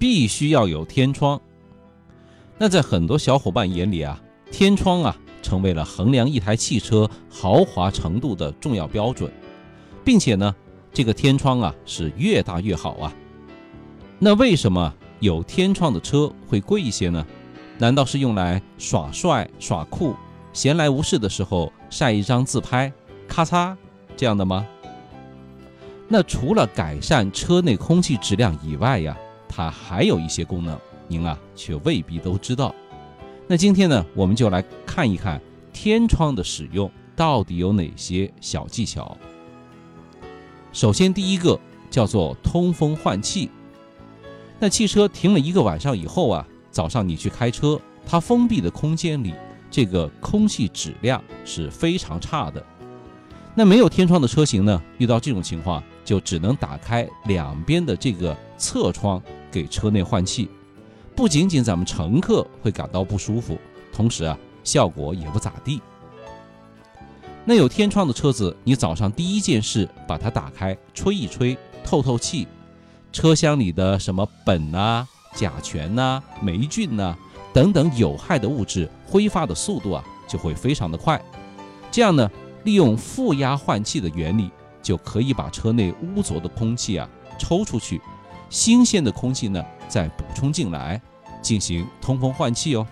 必须要有天窗。那在很多小伙伴眼里啊，天窗啊成为了衡量一台汽车豪华程度的重要标准，并且呢，这个天窗啊是越大越好啊。那为什么有天窗的车会贵一些呢？难道是用来耍帅耍酷、闲来无事的时候晒一张自拍，咔嚓这样的吗？那除了改善车内空气质量以外呀，它还有一些功能，您啊却未必都知道。那今天呢，我们就来看一看天窗的使用到底有哪些小技巧。首先，第一个叫做通风换气。那汽车停了一个晚上以后啊，早上你去开车，它封闭的空间里，这个空气质量是非常差的。那没有天窗的车型呢，遇到这种情况。就只能打开两边的这个侧窗给车内换气，不仅仅咱们乘客会感到不舒服，同时啊效果也不咋地。那有天窗的车子，你早上第一件事把它打开，吹一吹，透透气，车厢里的什么苯呐、甲醛呐、霉菌呐等等有害的物质挥发的速度啊就会非常的快。这样呢，利用负压换气的原理。就可以把车内污浊的空气啊抽出去，新鲜的空气呢再补充进来，进行通风换气哦。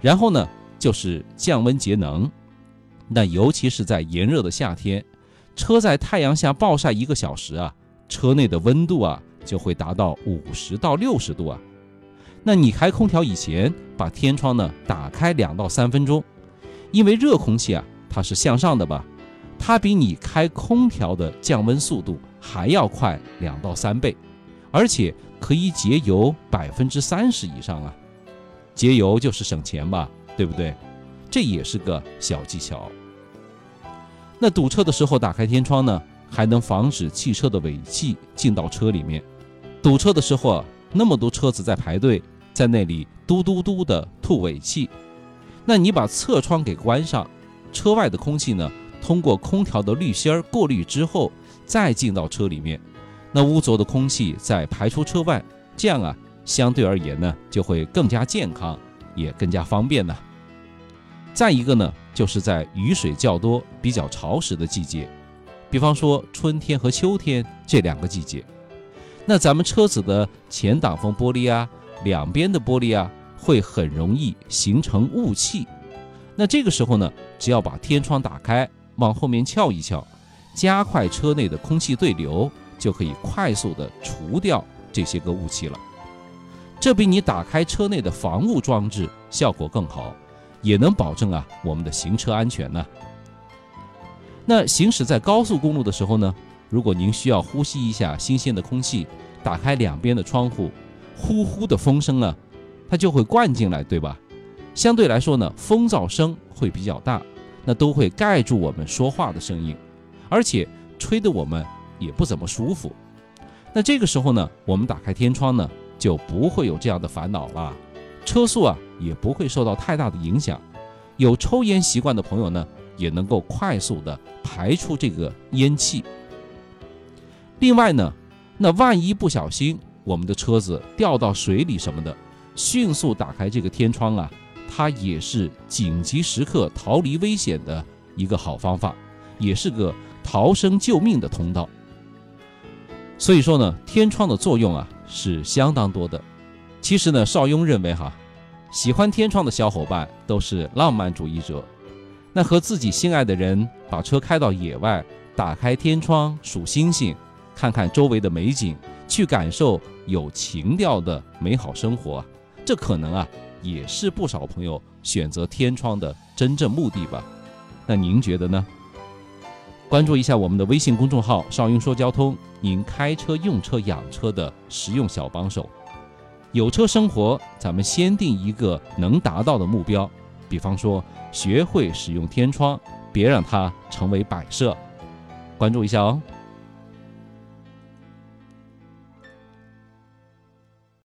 然后呢就是降温节能，那尤其是在炎热的夏天，车在太阳下暴晒一个小时啊，车内的温度啊就会达到五十到六十度啊。那你开空调以前，把天窗呢打开两到三分钟，因为热空气啊它是向上的吧。它比你开空调的降温速度还要快两到三倍，而且可以节油百分之三十以上啊！节油就是省钱吧，对不对？这也是个小技巧。那堵车的时候打开天窗呢，还能防止汽车的尾气进到车里面。堵车的时候啊，那么多车子在排队，在那里嘟嘟嘟的吐尾气，那你把侧窗给关上，车外的空气呢？通过空调的滤芯儿过滤之后，再进到车里面，那污浊的空气再排出车外，这样啊，相对而言呢，就会更加健康，也更加方便呢。再一个呢，就是在雨水较多、比较潮湿的季节，比方说春天和秋天这两个季节，那咱们车子的前挡风玻璃啊，两边的玻璃啊，会很容易形成雾气。那这个时候呢，只要把天窗打开。往后面翘一翘，加快车内的空气对流，就可以快速的除掉这些个雾气了。这比你打开车内的防雾装置效果更好，也能保证啊我们的行车安全呢。那行驶在高速公路的时候呢，如果您需要呼吸一下新鲜的空气，打开两边的窗户，呼呼的风声呢，它就会灌进来，对吧？相对来说呢，风噪声会比较大。那都会盖住我们说话的声音，而且吹得我们也不怎么舒服。那这个时候呢，我们打开天窗呢，就不会有这样的烦恼了，车速啊也不会受到太大的影响。有抽烟习惯的朋友呢，也能够快速的排出这个烟气。另外呢，那万一不小心我们的车子掉到水里什么的，迅速打开这个天窗啊。它也是紧急时刻逃离危险的一个好方法，也是个逃生救命的通道。所以说呢，天窗的作用啊是相当多的。其实呢，邵雍认为哈，喜欢天窗的小伙伴都是浪漫主义者。那和自己心爱的人把车开到野外，打开天窗数星星，看看周围的美景，去感受有情调的美好生活，这可能啊。也是不少朋友选择天窗的真正目的吧？那您觉得呢？关注一下我们的微信公众号“少英说交通”，您开车、用车、养车的实用小帮手。有车生活，咱们先定一个能达到的目标，比方说学会使用天窗，别让它成为摆设。关注一下哦。